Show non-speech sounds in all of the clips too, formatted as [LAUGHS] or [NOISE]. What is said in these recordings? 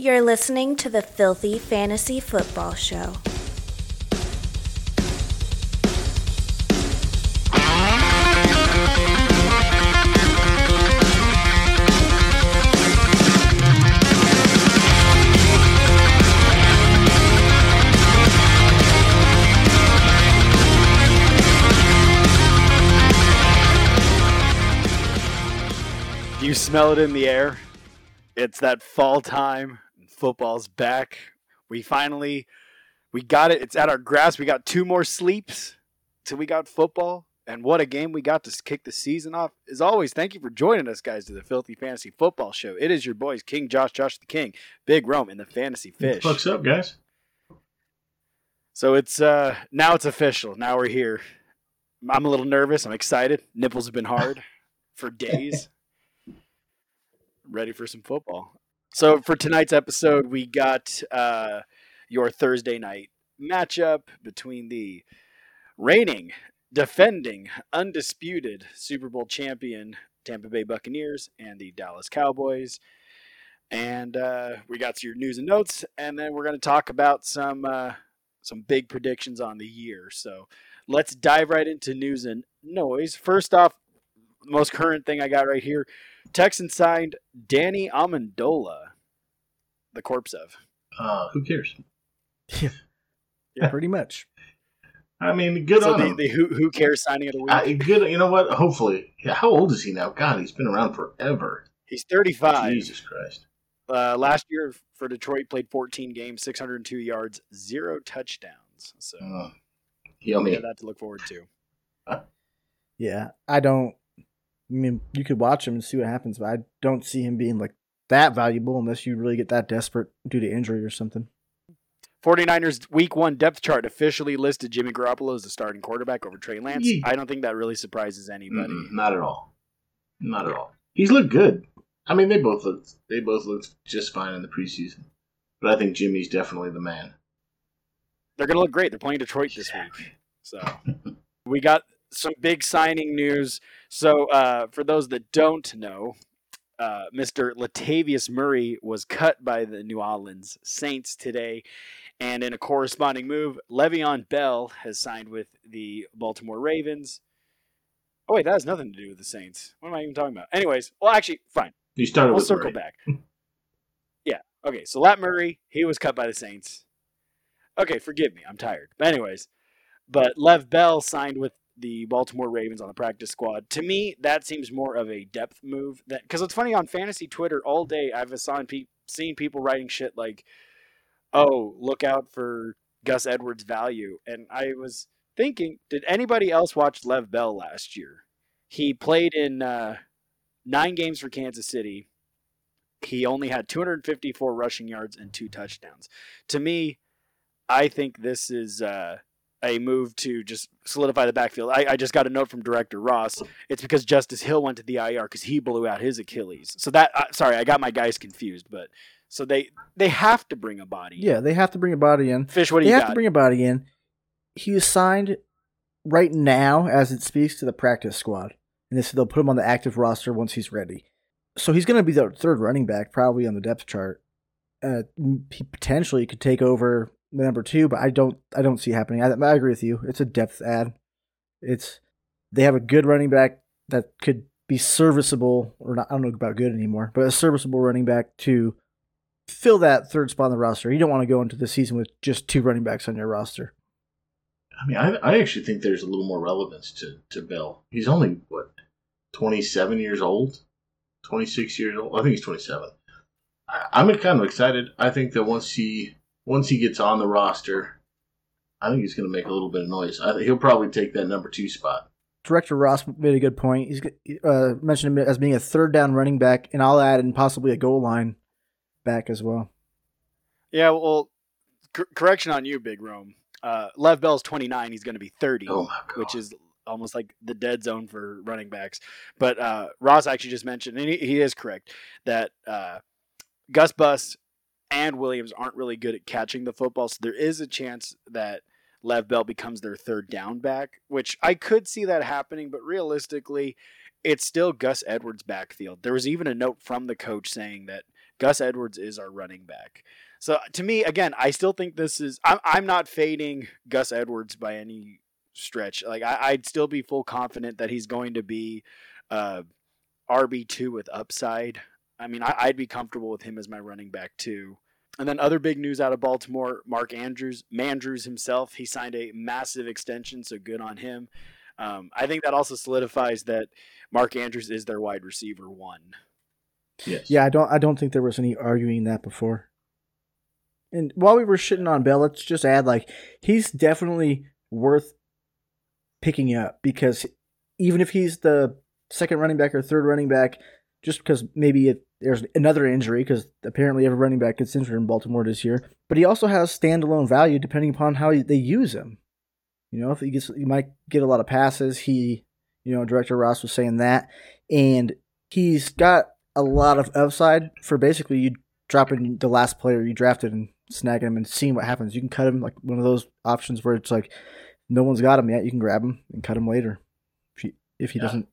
You're listening to the Filthy Fantasy Football Show. Do you smell it in the air? It's that fall time. Football's back. We finally we got it. It's at our grasp. We got two more sleeps till we got football. And what a game we got to kick the season off. As always, thank you for joining us, guys, to the Filthy Fantasy Football Show. It is your boys, King Josh, Josh the King, Big Rome, and the Fantasy Fish. What's up, guys? So it's uh now it's official. Now we're here. I'm a little nervous. I'm excited. Nipples have been hard [LAUGHS] for days. Ready for some football. So for tonight's episode, we got uh, your Thursday night matchup between the reigning, defending, undisputed Super Bowl champion Tampa Bay Buccaneers and the Dallas Cowboys. And uh, we got your news and notes, and then we're going to talk about some uh, some big predictions on the year. So let's dive right into news and noise. First off, most current thing I got right here: Texans signed Danny Amendola, the corpse of. Uh, who cares? Yeah. Pretty much. I mean, good so on the, him. the who, who cares signing of the week? Uh, good. You know what? Hopefully, yeah, how old is he now? God, he's been around forever. He's 35. Jesus Christ. Uh, last year for Detroit, played 14 games, 602 yards, zero touchdowns. So Uh, heal we me. have that to look forward to. Yeah, I don't. I mean, you could watch him and see what happens, but I don't see him being like that valuable unless you really get that desperate due to injury or something. 49ers week one depth chart officially listed Jimmy Garoppolo as the starting quarterback over Trey Lance. Ye- I don't think that really surprises anybody. Mm-mm, not at all. Not at all. He's looked good. I mean, they both looked. They both looked just fine in the preseason. But I think Jimmy's definitely the man. They're going to look great. They're playing Detroit this week. So [LAUGHS] we got some big signing news. So uh, for those that don't know, uh, Mr. Latavius Murray was cut by the New Orleans Saints today. And in a corresponding move, Le'Veon Bell has signed with the Baltimore Ravens. Oh, wait, that has nothing to do with the Saints. What am I even talking about? Anyways, well, actually, fine. You started We'll with circle Murray. back. yeah. Okay. So Lat Murray, he was cut by the Saints. Okay, forgive me. I'm tired. But anyways, but Lev Bell signed with the Baltimore Ravens on the practice squad. To me, that seems more of a depth move. That because it's funny on fantasy Twitter all day. I've seen, pe- seen people writing shit like, "Oh, look out for Gus Edwards' value," and I was thinking, did anybody else watch Lev Bell last year? He played in uh, nine games for Kansas City. He only had 254 rushing yards and two touchdowns. To me, I think this is uh, a move to just solidify the backfield. I, I just got a note from director Ross. It's because Justice Hill went to the IR because he blew out his Achilles. So that uh, sorry, I got my guys confused. But so they they have to bring a body. Yeah, they have to bring a body in. Fish, what do They you have got? to bring a body in. He is signed right now, as it speaks, to the practice squad, and this they'll put him on the active roster once he's ready. So he's going to be the third running back, probably on the depth chart. Uh, he potentially could take over number two, but I don't. I don't see happening. I, I agree with you. It's a depth ad. It's they have a good running back that could be serviceable, or not. I don't know about good anymore, but a serviceable running back to fill that third spot on the roster. You don't want to go into the season with just two running backs on your roster. I mean, I, I actually think there's a little more relevance to, to Bell. He's only, what, 27 years old? 26 years old? I think he's 27. I, I'm kind of excited. I think that once he once he gets on the roster, I think he's going to make a little bit of noise. I, he'll probably take that number two spot. Director Ross made a good point. He's uh, mentioned him as being a third down running back, and I'll add in possibly a goal line back as well. Yeah, well, cor- correction on you, Big Rome. Uh, Lev Bell's 29. He's going to be 30, Oh which is almost like the dead zone for running backs. But uh, Ross actually just mentioned, and he, he is correct, that uh, Gus Bus and Williams aren't really good at catching the football. So there is a chance that Lev Bell becomes their third down back, which I could see that happening. But realistically, it's still Gus Edwards' backfield. There was even a note from the coach saying that Gus Edwards is our running back. So to me, again, I still think this is. I'm, I'm not fading Gus Edwards by any stretch. Like I, would still be full confident that he's going to be uh, RB two with upside. I mean, I, I'd be comfortable with him as my running back too. And then other big news out of Baltimore, Mark Andrews, Mandrews himself, he signed a massive extension, so good on him. Um, I think that also solidifies that Mark Andrews is their wide receiver one. Yes. Yeah, I don't I don't think there was any arguing that before. And while we were shitting on Bell, let's just add like he's definitely worth picking up because even if he's the second running back or third running back, just because maybe it, there's another injury, because apparently every running back gets injured in Baltimore this year, but he also has standalone value depending upon how they use him. You know, if he gets, he might get a lot of passes. He, you know, Director Ross was saying that, and he's got a lot of upside for basically you dropping the last player you drafted and snagging him and seeing what happens. You can cut him like one of those options where it's like no one's got him yet. You can grab him and cut him later if he, if he yeah. doesn't.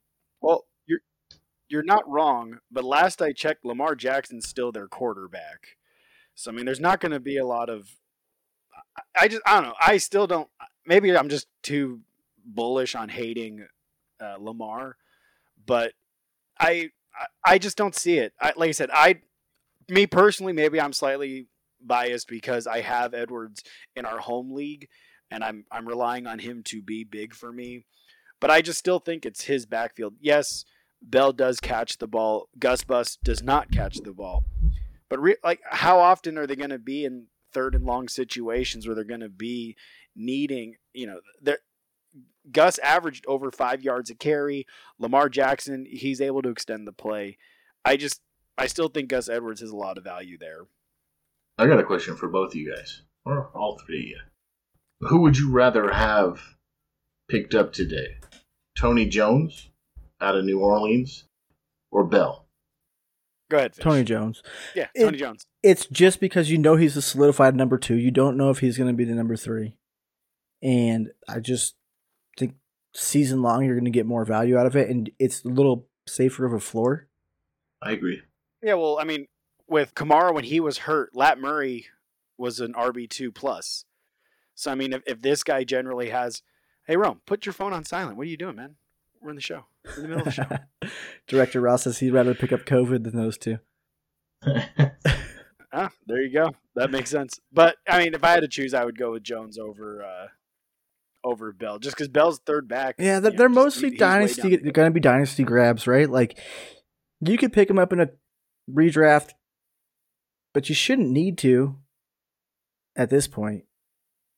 You're not wrong, but last I checked, Lamar Jackson's still their quarterback. So I mean, there's not going to be a lot of. I just I don't know. I still don't. Maybe I'm just too bullish on hating uh, Lamar, but I I just don't see it. I, like I said, I me personally, maybe I'm slightly biased because I have Edwards in our home league, and I'm I'm relying on him to be big for me. But I just still think it's his backfield. Yes, Bell does catch the ball. Gus Bus does not catch the ball. But re- like, how often are they going to be in third and long situations where they're going to be needing? You know, Gus averaged over five yards a carry. Lamar Jackson, he's able to extend the play. I just, I still think Gus Edwards has a lot of value there. I got a question for both of you guys, or all three of you. Who would you rather have picked up today? Tony Jones out of New Orleans or Bell? Go ahead. Fish. Tony Jones. Yeah, Tony it, Jones. It's just because you know he's a solidified number two. You don't know if he's going to be the number three. And I just think season long you're going to get more value out of it, and it's a little safer of a floor. I agree. Yeah, well, I mean, with Kamara when he was hurt, Lat Murray was an RB two plus. So I mean, if, if this guy generally has, hey Rome, put your phone on silent. What are you doing, man? We're in the show. We're in the middle of the show. [LAUGHS] Director Ross says he'd rather pick up COVID than those two. [LAUGHS] ah, there you go. That makes sense. But I mean, if I had to choose, I would go with Jones over uh, over Bell, just because Bell's third back. Yeah, they're, they're mostly he, dynasty. They're going to be dynasty grabs, right? Like you could pick him up in a redraft, but you shouldn't need to at this point.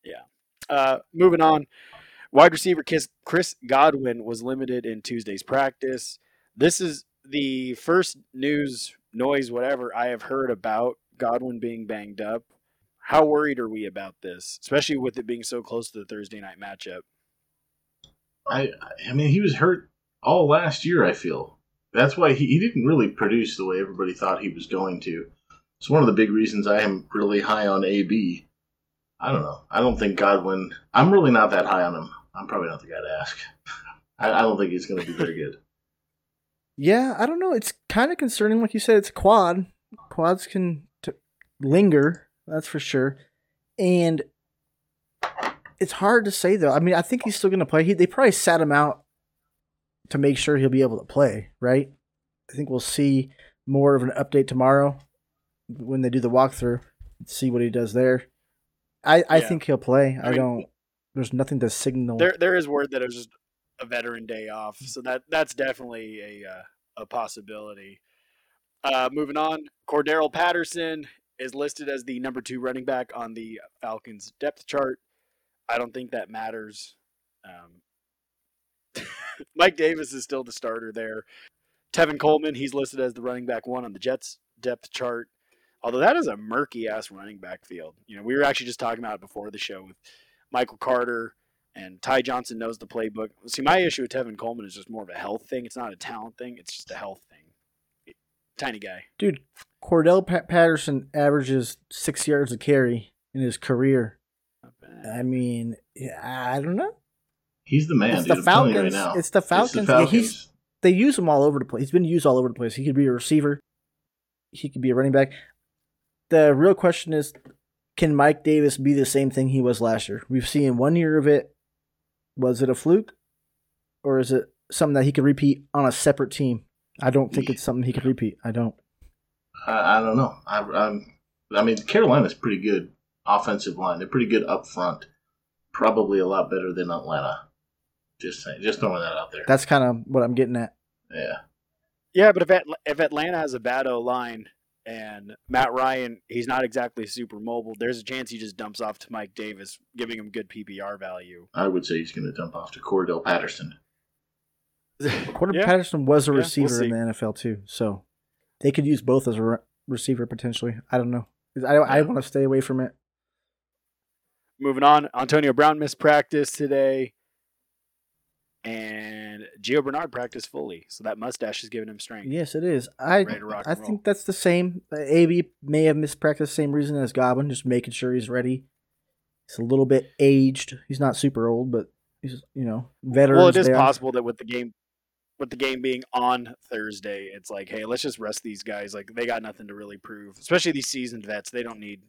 Yeah. Uh, moving on, wide receiver Chris Godwin was limited in Tuesday's practice. This is the first news, noise, whatever I have heard about Godwin being banged up. How worried are we about this, especially with it being so close to the Thursday night matchup? I I mean, he was hurt all last year. I feel that's why he, he didn't really produce the way everybody thought he was going to. It's one of the big reasons I am really high on AB. I don't know. I don't think Godwin. I'm really not that high on him. I'm probably not the guy to ask. [LAUGHS] I, I don't think he's going to be very good. Yeah, I don't know. It's kind of concerning. Like you said, it's a quad. Quads can t- linger that's for sure. And it's hard to say though. I mean, I think he's still going to play. He, they probably sat him out to make sure he'll be able to play, right? I think we'll see more of an update tomorrow when they do the walkthrough. See what he does there. I, I yeah. think he'll play. I, I mean, don't. There's nothing to signal. There there is word that it was just a veteran day off, so that that's definitely a uh, a possibility. Uh, moving on, Cordarrelle Patterson is listed as the number two running back on the Falcons depth chart. I don't think that matters. Um, [LAUGHS] Mike Davis is still the starter there. Tevin Coleman, he's listed as the running back one on the Jets depth chart. Although that is a murky ass running back field. You know, we were actually just talking about it before the show with Michael Carter and Ty Johnson knows the playbook. See, my issue with Tevin Coleman is just more of a health thing. It's not a talent thing. It's just a health thing. Tiny guy. Dude, Cordarrelle Patterson averages six yards a carry in his career. I mean, I don't know. He's the man. It's dude, the Falcons. Right it's the Falcons. It's the Falcons. Yeah, he's they use him all over the place. He's been used all over the place. He could be a receiver. he could be a running back. The real question is, can Mike Davis be the same thing he was last year? We've seen one year of it. Was it a fluke, or is it something that he could repeat on a separate team? I don't think it's something he could repeat. I don't. I, I don't know. I, I'm, I mean, Carolina's pretty good offensive line. They're pretty good up front. Probably a lot better than Atlanta. Just saying, just throwing that out there. That's kind of what I'm getting at. yeah. Yeah, but if Atl- if Atlanta has a bad O line and Matt Ryan, he's not exactly super mobile. There's a chance he just dumps off to Mike Davis, giving him good PPR value. I would say he's going to dump off to Cordell Patterson. [LAUGHS] Cordell Yeah. Patterson was a Yeah, we'll receiver in the NFL too, so they could use both as a re- receiver potentially. I don't know. I I want to stay away from it. Moving on, Antonio Brown missed practice today, and Gio Bernard practiced fully, so that mustache is giving him strength. Yes, it is. I Ready to rock I roll. think that's the same. AB may have missed practice, same reason as Godwin, just making sure he's ready. He's a little bit aged. He's not super old, but he's you know veteran. Well, it is possible that with the game, with the game being on Thursday, it's like, hey, let's just rest these guys. Like they got nothing to really prove, especially these seasoned vets. They don't need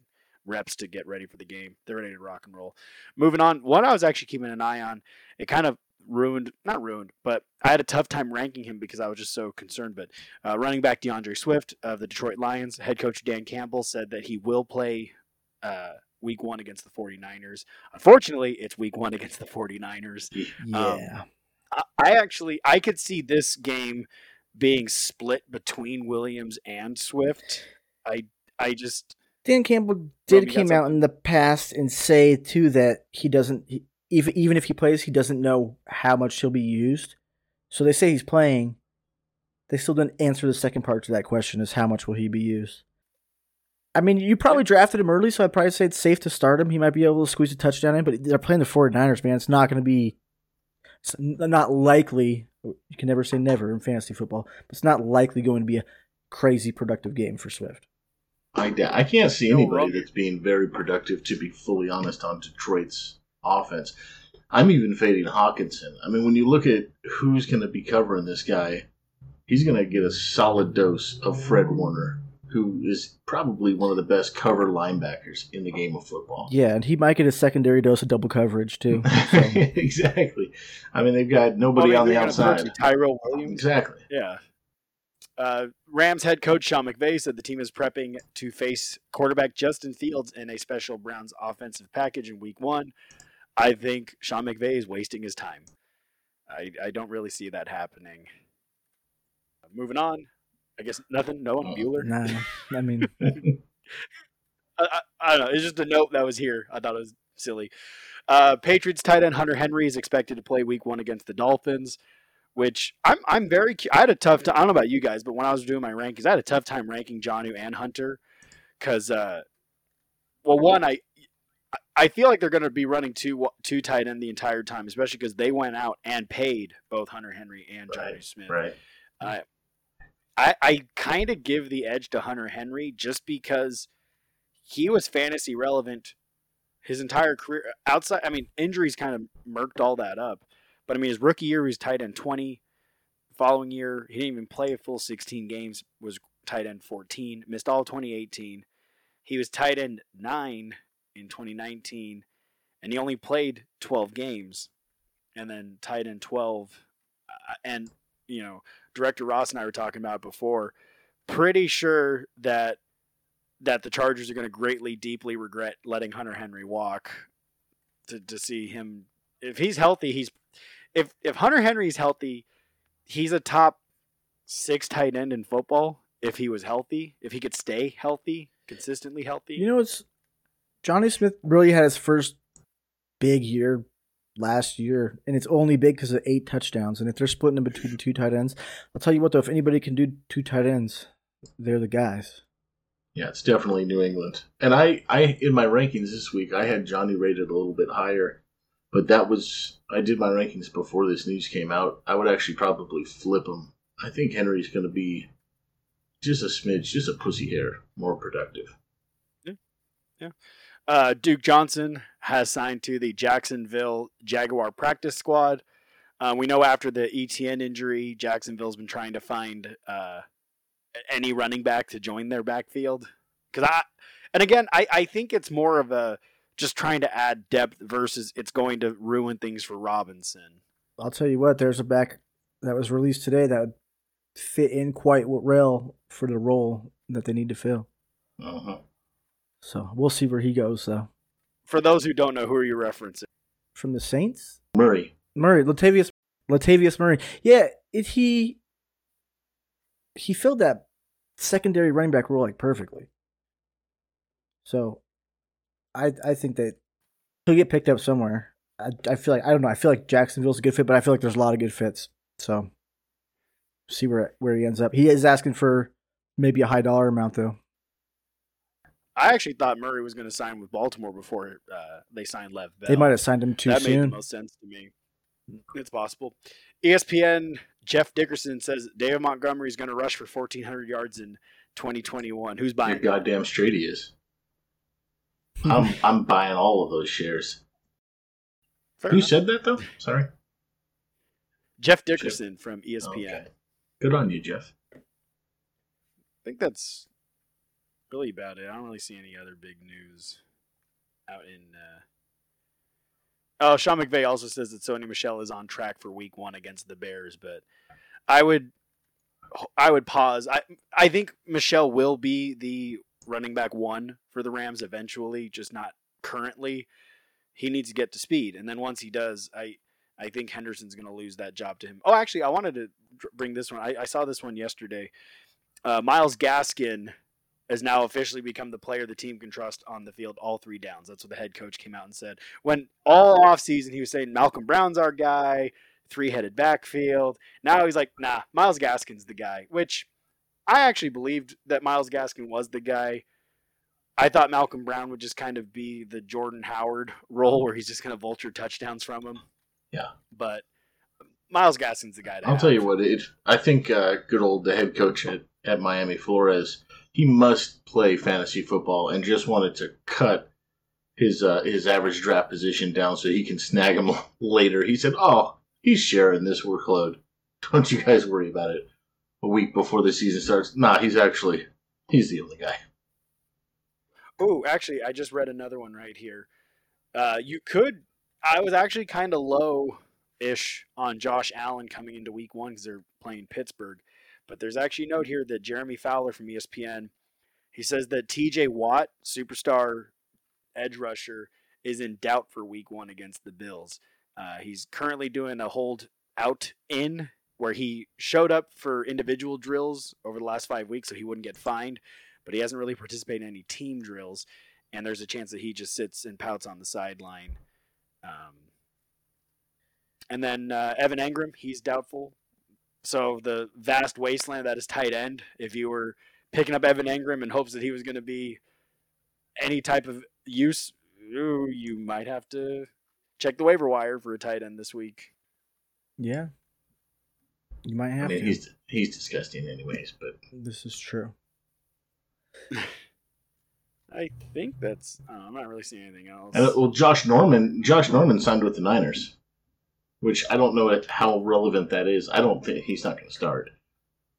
reps to get ready for the game. They're ready to rock and roll. Moving on, one I was actually keeping an eye on. It kind of ruined, not ruined, but I had a tough time ranking him because I was just so concerned. But uh, running back DeAndre Swift of the Detroit Lions, head coach Dan Campbell said that he will play. Uh, Week one against the 49ers. Unfortunately, it's week one against the 49ers. Yeah, I- I actually I could see this game being split between Williams and Swift. I I just Dan Campbell did came out in the past and say too that he doesn't he, even even if he plays, he doesn't know how much he'll be used. So they say he's playing. They still didn't answer the second part to that question: is how much will he be used? I mean, you probably drafted him early, so I'd probably say it's safe to start him. He might be able to squeeze a touchdown in, but they're playing the 49ers, man. It's not going to be, it's not likely. You can never say never in fantasy football, but it's not likely going to be a crazy productive game for Swift. I, da- I can't see anybody that's being very productive, to be fully honest, on Detroit's offense. I'm even fading Hockenson. I mean, when you look at who's going to be covering this guy, he's going to get a solid dose of Fred Warner, who is probably one of the best cover linebackers in the game of football. Yeah, and he might get a secondary dose of double coverage too. [LAUGHS] So. exactly. I mean, they've got nobody Well, on the they're gonna throw it outside. Tyrell Williams. Exactly. Yeah. Uh, Rams head coach Sean McVay said the team is prepping to face quarterback Justin Fields in a special Browns offensive package in Week One. I think Sean McVay is wasting his time. I, I don't really see that happening. moving on. I guess nothing. No one. Bueller. Nah, I mean, [LAUGHS] [LAUGHS] I, I, I don't know. It's just a note that was here. I thought it was silly. Uh, Patriots tight end Hunter Henry is expected to play Week One against the Dolphins, which I'm I'm very. I had a tough time. I don't know about you guys, but when I was doing my rankings, I had a tough time ranking Jonnu and Hunter because, uh, well, one I. I feel like they're going to be running two two tight end the entire time, especially because they went out and paid both Hunter Henry and Johnny Right, Smith. Right. I I, I kind of give the edge to Hunter Henry just because he was fantasy relevant his entire career. Outside, I mean, injuries kind of murked all that up. But I mean, his rookie year he was tight end twenty. Following year, he didn't even play a full sixteen games. Was tight end fourteen. Missed all twenty eighteen. He was tight end nine in twenty nineteen, and he only played twelve games, and then tight end twelve, uh, and you know director Ross and I were talking about before. Pretty sure that that the Chargers are going to greatly, deeply regret letting Hunter Henry walk. To to see him, if he's healthy, he's if if Hunter Henry's healthy, he's a top six tight end in football. If he was healthy, if he could stay healthy, consistently healthy. you know, it's Johnny Smith really had his first big year last year, and it's only big because of eight touchdowns. And if they're splitting them between the two tight ends, I'll tell you what though, if anybody can do two tight ends, they're the guys. Yeah, it's definitely New England. And I, I in my rankings this week, I had Johnny rated a little bit higher, but that was I did my rankings before this news came out. I would actually probably flip him. I think Henry's going to be just a smidge, just a pussy hair more productive. Uh, Duke Johnson has signed to the Jacksonville Jaguar practice squad. Uh, we know after the ETN injury, Jacksonville's been trying to find uh, any running back to join their backfield. Because I, and again, I, I think it's more of a just trying to add depth versus it's going to ruin things for Robinson. I'll tell you what, there's a back that was released today that would fit in quite well for the role that they need to fill. Uh-huh. So we'll see where he goes, though. For those who don't know, who are you referencing? From the Saints? Murray. Murray, Latavius, Latavius Murray. Yeah, it, he he filled that secondary running back role like perfectly. So, I I think that he'll get picked up somewhere. I I feel like I don't know. I feel like Jacksonville's a good fit, but I feel like there's a lot of good fits. So, see where where he ends up. He is asking for maybe a high dollar amount though. I actually thought Murray was going to sign with Baltimore before uh, they signed Lev Bell. They might have signed him too that soon. made the most sense to me. It's possible. ESPN Jeff Dickerson says David Montgomery is going to rush for 1,400 yards in 2021. Who's You're buying? goddamn straight he is. [LAUGHS] I'm I'm buying all of those shares. Fair Who enough. said that though? Sorry. Jeff Dickerson from E ESPN. Okay. Good on you, Jeff. I think that's really about it. I don't really see any other big news out in. Uh... Oh, Sean McVay also says that Sony Michel is on track for Week One against the Bears, but I would, I would pause. I I think Michel will be the running back one for the Rams eventually, just not currently. He needs to get to speed, and then once he does, I I think Henderson's going to lose that job to him. Oh, actually, I wanted to bring this one. I, I saw this one yesterday. Uh, Myles Gaskin has now officially become the player the team can trust on the field all three downs. That's what the head coach came out and said. When all offseason he was saying Malcolm Brown's our guy, three headed backfield. Now he's like, nah, Myles Gaskin's the guy, which I actually believed that Myles Gaskin was the guy. I thought Malcolm Brown would just kind of be the Jordan Howard role where he's just going to vulture touchdowns from him. Yeah. But Myles Gaskin's the guy I'll have. tell you what. It. I think uh, good old the head coach at, at Miami, Flores. He must play fantasy football and just wanted to cut his uh, his average draft position down so he can snag him [LAUGHS] later. He said, "Oh, he's sharing this workload. Don't you guys worry about it." A week before the season starts, nah, he's actually he's the only guy. Oh, actually, I just read another one right here. Uh, you could. I was actually kind of low ish on Josh Allen coming into week one because they're playing Pittsburgh. But there's actually a note here that Jeremy Fowler from ESPN he says that TJ Watt, superstar edge rusher, is in doubt for week one against the Bills. Uh, he's currently doing a hold out in where he showed up for individual drills over the last five weeks so he wouldn't get fined, but he hasn't really participated in any team drills. And there's a chance that he just sits and pouts on the sideline. Um, and then uh, Evan Engram, he's doubtful. So the vast wasteland that is tight end, if you were picking up Evan Engram in hopes that he was going to be any type of use, ooh, you might have to check the waiver wire for a tight end this week. Yeah. You might have I have mean, to. he's he's disgusting, anyways. But This is true. [LAUGHS] I think that's. Uh, I'm not really seeing anything else. and, uh, well, Josh Norman, Josh Norman signed with the Niners, which I don't know how relevant that is. I don't think he's not going to start.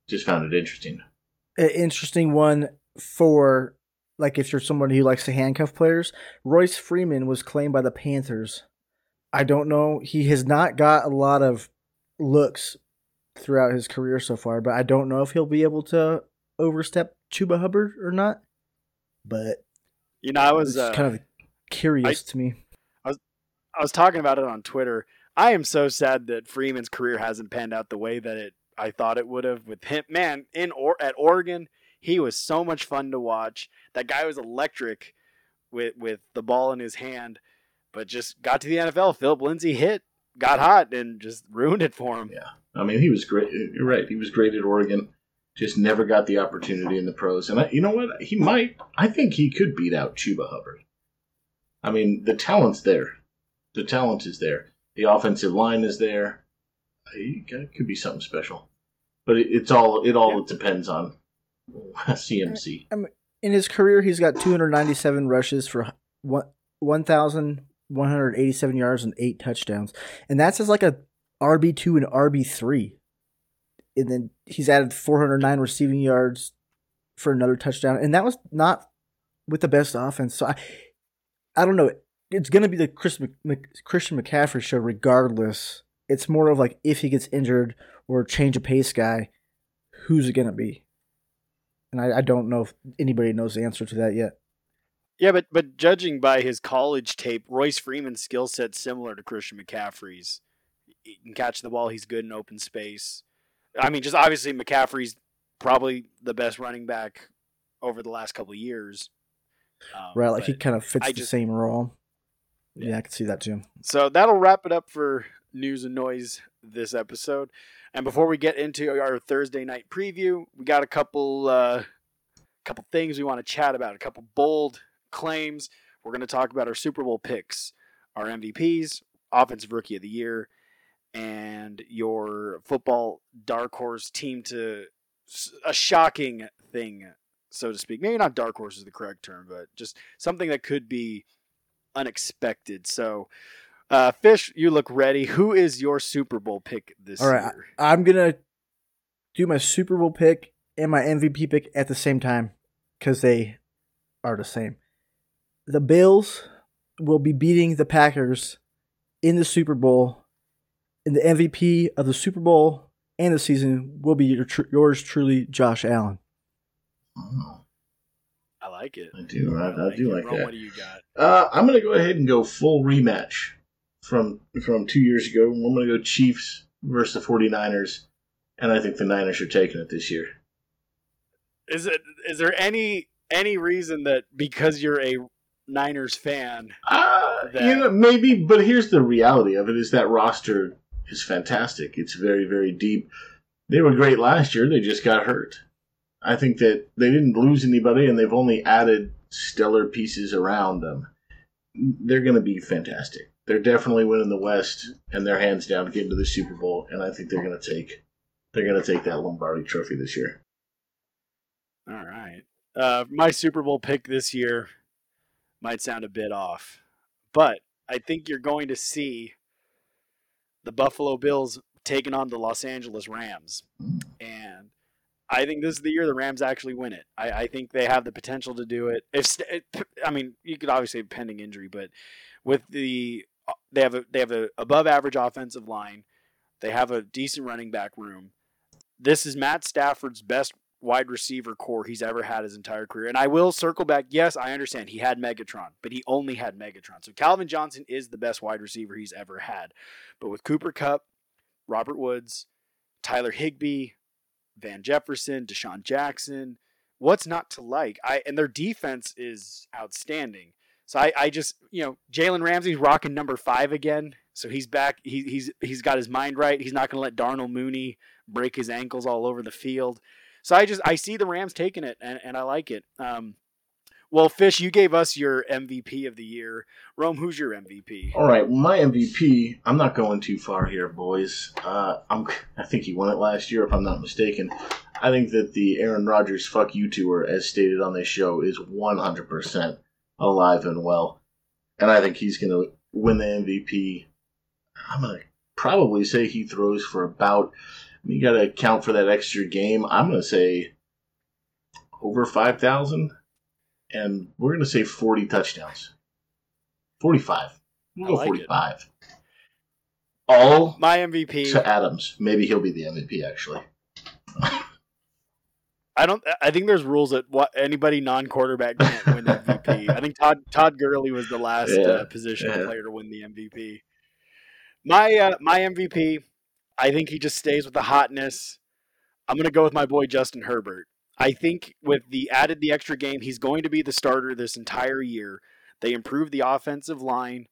Just found it interesting. An interesting one for like if you're somebody who likes to handcuff players. Royce Freeman was claimed by the Panthers. I don't know. He has not got a lot of looks throughout his career so far, but I don't know if he'll be able to overstep Chuba Hubbard or not. But you know, I was uh, kind of curious to me. I was I was talking about it on Twitter. I am so sad that Freeman's career hasn't panned out the way that it I thought it would have with him. Man, in or at Oregon, he was so much fun to watch. That guy was electric with with the ball in his hand, but just got to the NFL. Philip Lindsay hit, got hot, and just ruined it for him. Yeah. I mean, he was great. You're right. He was great at Oregon. Just never got the opportunity in the pros. And I, you know what? He might. I think he could beat out Chuba Hubbard. I mean, the talent's there. The talent is there. The offensive line is there. It could be something special. But it, it's all. It all depends on [LAUGHS] CMC. In his career, he's got 297 rushes for one 1,187 yards and eight touchdowns, and that's as like a RB two and RB three. and then he's added 409 receiving yards for another touchdown, and that was not with the best offense. So I, I don't know. It's going to be the Chris Mc, Christian McCaffrey show regardless. It's more of like if he gets injured or change of pace guy, who's it going to be? And I, I don't know if anybody knows the answer to that yet. Yeah, but but judging by his college tape, Royce Freeman's skill set similar to Christian McCaffrey's. He can catch the ball. He's good in open space. I mean, just obviously McCaffrey's probably the best running back over the last couple of years. Um, right, like he kind of fits I the just- same role. Yeah. Yeah. I can see that too. So that'll wrap it up for news and noise this episode. And before we get into our Thursday night preview, we got a couple uh, couple things we want to chat about. A couple bold claims. We're going to talk about our Super Bowl picks, our MVPs, Offensive Rookie of the Year, and your football dark horse team to a shocking thing, so to speak. Maybe not dark horse is the correct term, but just something that could be unexpected. So, uh, Fish, you look ready. Who is your Super Bowl pick this All right, year? I'm gonna do my Super Bowl pick and my MVP pick at the same time because they are the same. The Bills will be beating the Packers in the Super Bowl, and the MVP of the Super Bowl and the season will be your, tr- yours truly, Josh Allen. Oh, I like it. I do. I, I do it. like Ron, that. What do you got? Uh, I'm going to go ahead and go full rematch from from two years ago. I'm going to go Chiefs versus the 49ers, and I think the Niners are taking it this year. Is it? Is there any any reason that because you're a Niners fan? Uh, That- you know, maybe, but here's the reality of it: is that roster is fantastic. It's very, very deep. They were great last year. They just got hurt. I think that they didn't lose anybody, and they've only added stellar pieces around them. They're going to be fantastic. They're definitely winning the West, and they're hands down getting to the Super Bowl. And I think they're going to take they're going to take that Lombardi Trophy this year. All right. Uh, my Super Bowl pick this year might sound a bit off, but I think you're going to see the Buffalo Bills taking on the Los Angeles Rams. And I think this is the year the Rams actually win it. I, I think they have the potential to do it. If I mean, you could obviously have pending injury, but with the uh, they have a they have a above average offensive line. They have a decent running back room. This is Matt Stafford's best wide receiver corps he's ever had his entire career. And I will circle back. Yes, I understand he had Megatron, but he only had Megatron. So Calvin Johnson is the best wide receiver he's ever had. But with Cooper Kupp, Robert Woods, Tyler Higbee, Van Jefferson, DeSean Jackson, what's not to like? I and their defense is outstanding. So I, I just you know Jalen Ramsey's rocking number five again. So he's back. He, he's he's got his mind right. He's not going to let Darnell Mooney break his ankles all over the field. So I just I see the Rams taking it, and, and I like it. Um, well, Fish, you gave us your MVP of the year. Rome, who's your MVP? All right, my MVP. I'm not going too far here, boys. Uh, I'm. I think he won it last year, if I'm not mistaken. I think that the Aaron Rodgers "fuck you" tour, as stated on this show, is 100 percent alive and well, and I think he's going to win the MVP. I'm going to probably say he throws for about. You got to account for that extra game. I'm going to say over 5,000, and we're going to say 40 touchdowns. 45. We'll I go like it. 45. All My MVP. to Adams. Maybe he'll be the MVP, actually. [LAUGHS] I don't. I think there's rules that what anybody non-quarterback can't win [LAUGHS] MVP. I think Todd Todd Gurley was the last Yeah, uh, position yeah. player to win the MVP. My uh, my MVP. I think he just stays with the hotness. I'm gonna go with my boy Justin Herbert. I think with the added the extra game, he's going to be the starter this entire year. They improved the offensive line.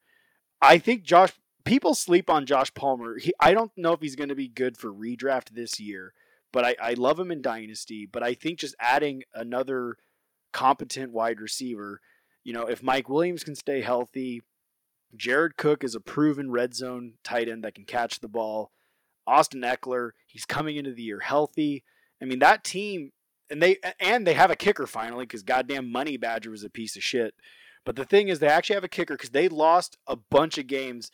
I think Josh. People sleep on Josh Palmer. He, I don't know if he's going to be good for redraft this year but I, I love him in Dynasty. But I think just adding another competent wide receiver, you know, if Mike Williams can stay healthy, Jared Cook is a proven red zone tight end that can catch the ball. Austin Ekeler, he's coming into the year healthy. I mean, that team, and they and they have a kicker finally because goddamn Money Badger was a piece of shit. But the thing is, they actually have a kicker because they lost a bunch of games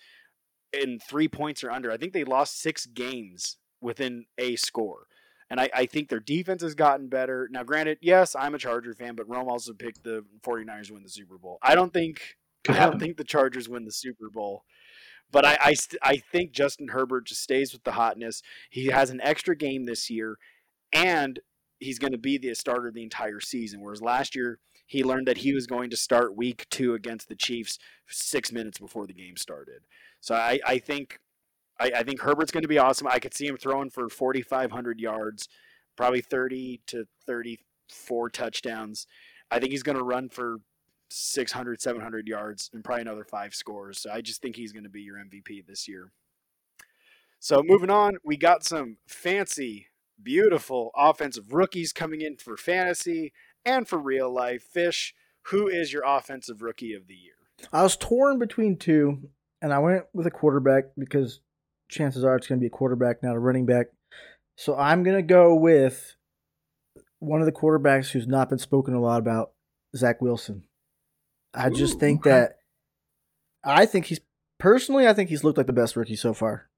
in three points or under. I think they lost six games within a score. And I, I think their defense has gotten better. Now, granted, yes, I'm a Charger fan, but Rome also picked the 49ers to win the Super Bowl. I don't think I don't think the Chargers win the Super Bowl. But I I, st- I think Justin Herbert just stays with the hotness. He has an extra game this year, and he's going to be the starter the entire season. Whereas last year, he learned that he was going to start week two against the Chiefs six minutes before the game started. So I, I think I, I think Herbert's going to be awesome. I could see him throwing for 4,500 yards, probably 30 to 34 touchdowns. I think he's going to run for 600, 700 yards and probably another five scores. So I just think he's going to be your MVP this year. So moving on, we got some fancy, beautiful offensive rookies coming in for fantasy and for real life. Fish, who is your offensive rookie of the year? I was torn between two, and I went with a quarterback because chances are it's going to be a quarterback, not a running back. So I'm going to go with one of the quarterbacks who's not been spoken a lot about, Zach Wilson. I just Ooh, think okay. that I think he's personally, I think he's looked like the best rookie so far.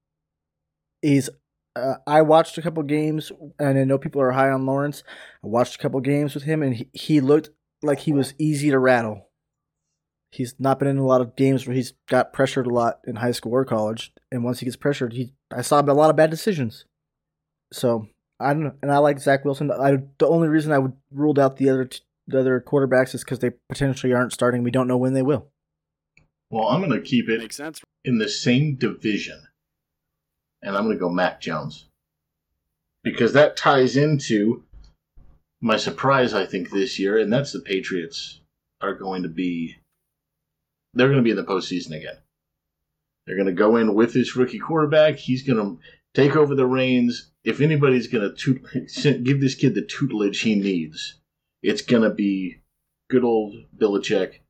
He's uh, I watched a couple games, and I know people are high on Lawrence. I watched a couple games with him, and he, he looked like he was easy to rattle. He's not been in a lot of games where he's got pressured a lot in high school or college, and once he gets pressured, he I saw a lot of bad decisions. So I don't know, and I like Zach Wilson. I the only reason I would ruled out the other t- the other quarterbacks is because they potentially aren't starting. We don't know when they will. Well, I'm going to keep it Makes sense. in the same division, and I'm going to go Mac Jones because that ties into my surprise. I think this year, and that's the Patriots are going to be they're going to be in the postseason again. They're going to go in with this rookie quarterback. He's going to take over the reins. If anybody's going to [LAUGHS] give this kid the tutelage he needs, it's going to be good old Belichick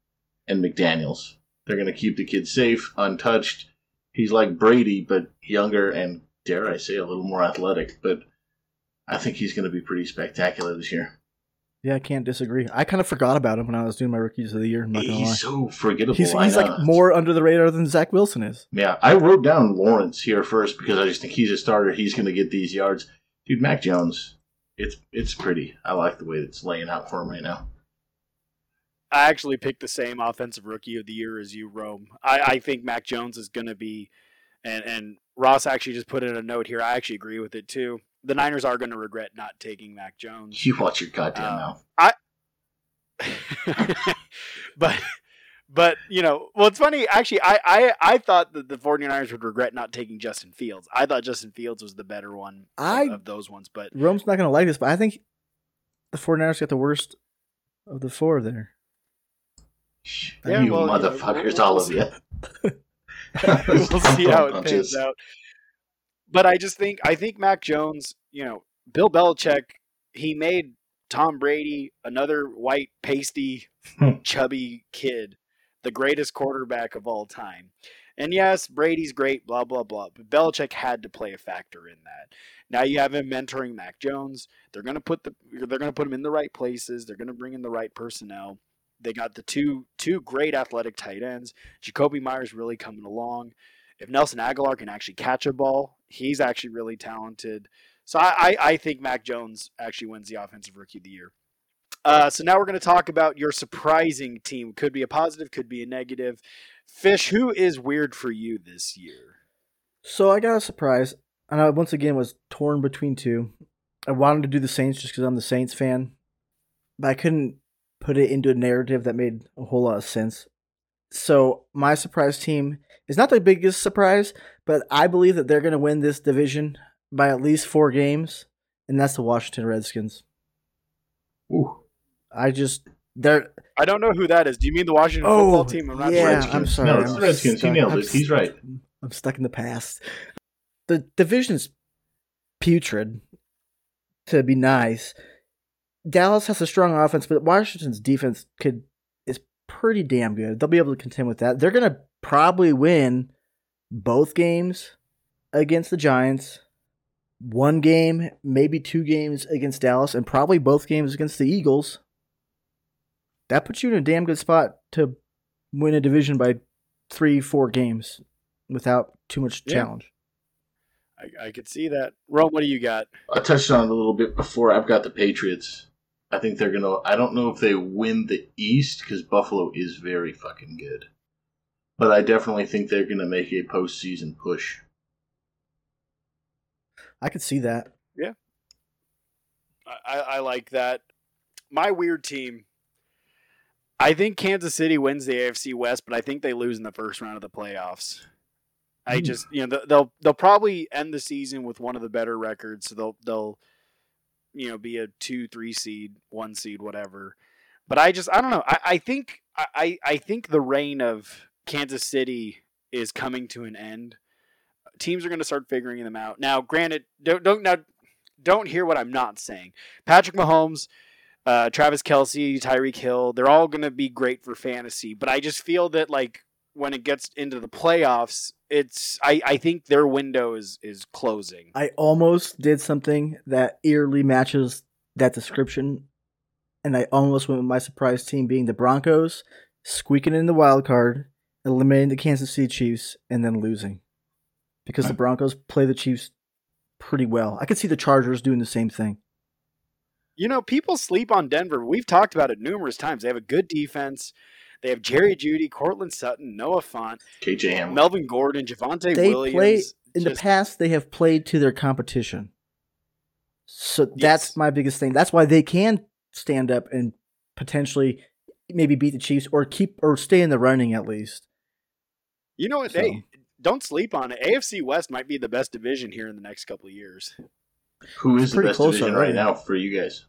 and McDaniels. They're going to keep the kid safe, untouched. He's like Brady, but younger and, dare I say, a little more athletic. But I think he's going to be pretty spectacular this year. Yeah, I can't disagree. I kind of forgot about him when I was doing my rookies of the year. I'm not gonna lie. He's so forgettable. He's, he's like more under the radar than Zach Wilson is. Yeah, I wrote down Lawrence here first because I just think he's a starter. He's going to get these yards. Dude, Mac Jones, it's it's pretty. I like the way it's laying out for him right now. I actually picked the same offensive rookie of the year as you, Rome. I, I think Mac Jones is going to be, and and Ross actually just put in a note here. I actually agree with it too. The Niners are going to regret not taking Mac Jones. You watch your goddamn Uh, mouth. [LAUGHS] but but you know well it's funny actually I, I i thought that the 49ers would regret not taking justin fields i thought justin fields was the better one of- I- of, those ones but Rome's not going to like this, but I think the 49ers got the worst of the four there. Yeah, you well, you know, motherfuckers, [LAUGHS] we'll- all we'll of you. we'll see how it Punches. pans out. But i just think i think mac jones you know bill belichick he made tom brady another white pasty Hmm. chubby kid the greatest quarterback of all time. And yes brady's great blah blah blah but belichick had to play a factor in that. Now you have him mentoring mac jones. They're going to put the they're going to put him in the right places. They're going to bring in the right personnel they got the two two great athletic tight ends jakobi meyers really coming along if nelson agholor can actually catch a ball he's actually really talented so i i, I think mac jones actually wins the offensive rookie of the year uh, so now we're going to talk about your surprising team. Could be a positive, could be a negative. Fish, who is weird for you this year? So I got a surprise, and I once again was torn between two. I wanted to do the Saints just because I'm the Saints fan, but I couldn't put it into a narrative that made a whole lot of sense. So my surprise team is not the biggest surprise, but I believe that they're going to win this division by at least four games, and that's the Washington Redskins. Ooh. I just they're I don't know who that is. Do you mean the Washington oh football team? I'm not yeah. sure. Redskins. I'm sorry. No, it's I'm the Redskins. He nailed I'm it. He's right. I'm stuck in the past. The division's putrid. To be nice, Dallas has a strong offense, but Washington's defense could is pretty damn good. They'll be able to contend with that. They're gonna probably win both games against the Giants. One game, maybe two games against Dallas, and probably both games against the Eagles. That puts you in a damn good spot to win a division by three, four games without too much Yeah. challenge. I, I could see that. Rome, what do you got? I touched on it a little bit before. I've got the Patriots. I think they're gonna. I don't know if they win the East because Buffalo is very fucking good, but I definitely think they're gonna make a postseason push. I could see that. I, I like that. My weird team. I think Kansas City wins the AFC West, but I think they lose in the first round of the playoffs. I Hmm. just you know they'll they'll probably end the season with one of the better records, so they'll they'll you know be a two three seed, one seed, whatever. But I just I don't know. I, I think I I think the reign of Kansas City is coming to an end. Teams are going to start figuring them out now. Granted, don't don't now don't hear what I'm not saying. Patrick Mahomes, uh, Travis Kelce, Tyreek Hill, they're all going to be great for fantasy. But I just feel that like when it gets into the playoffs, it's I, I think their window is is closing. I almost did something that eerily matches that description, and I almost went with my surprise team being the Broncos, squeaking in the wild card, eliminating the Kansas City Chiefs, and then losing. Because the Broncos play the Chiefs pretty well. I could see the Chargers doing the same thing. You know, people sleep on Denver. We've talked about it numerous times. They have a good defense. They have Jerry Jeudy, Courtland Sutton, Noah Fant, KJ Hamler. Melvin Gordon, Javonte They Williams. play in the past. They have played to their competition, so Yes. that's my biggest thing. That's why they can stand up and potentially maybe beat the Chiefs or keep or stay in the running at least. You know what? So- Hey, don't sleep on it. AFC West might be the best division here in the next couple of years. Who is the pretty best close division right now for you guys?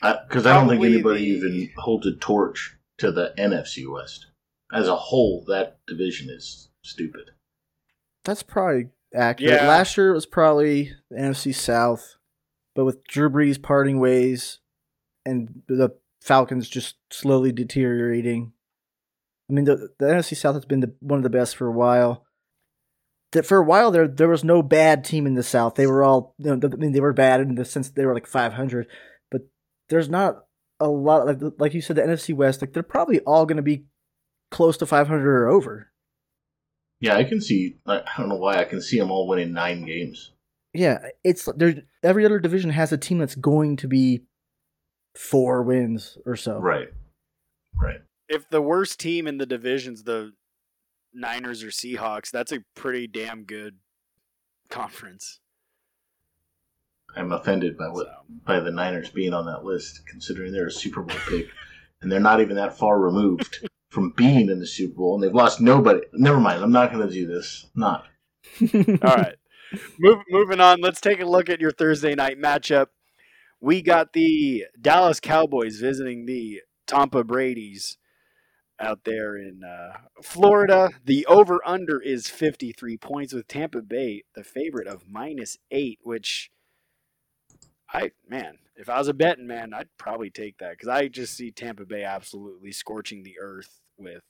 Because I, don't think anybody the- even holds a torch to the NFC West as a whole. That division is stupid. That's probably accurate. Yeah. Last year it was probably the NFC South, but with Drew Brees parting ways and the Falcons just slowly deteriorating. I mean, the, the NFC South has been the, one of the best for a while. That for a while there, there was no bad team in the South. They were all, you know, I mean, they were bad in the sense they were like 500, but there's not a lot like like you said, the NFC West. Like they're probably all going to be close to 500 or over. Yeah, I can see. I I don't know why I can see them all winning nine games. Yeah, it's there. Every other division has a team that's going to be four wins or so. Right. Right. If the worst team in the division's the Niners or Seahawks, that's a pretty damn good conference. I'm offended by what by the Niners being on that list, considering they're a Super Bowl pick, and they're not even that far removed [LAUGHS] from being in the Super Bowl, and they've lost nobody. Never mind. I'm not going to do this. Not. [LAUGHS] all right. Move, moving on. Let's take a look at your Thursday night matchup. We got the Dallas Cowboys visiting the Tampa Brady's out there in uh, Florida. The over under is 53 points with Tampa Bay the favorite of minus 8 which I man, if I was a betting man, I'd probably take that cuz I just see Tampa Bay absolutely scorching the earth with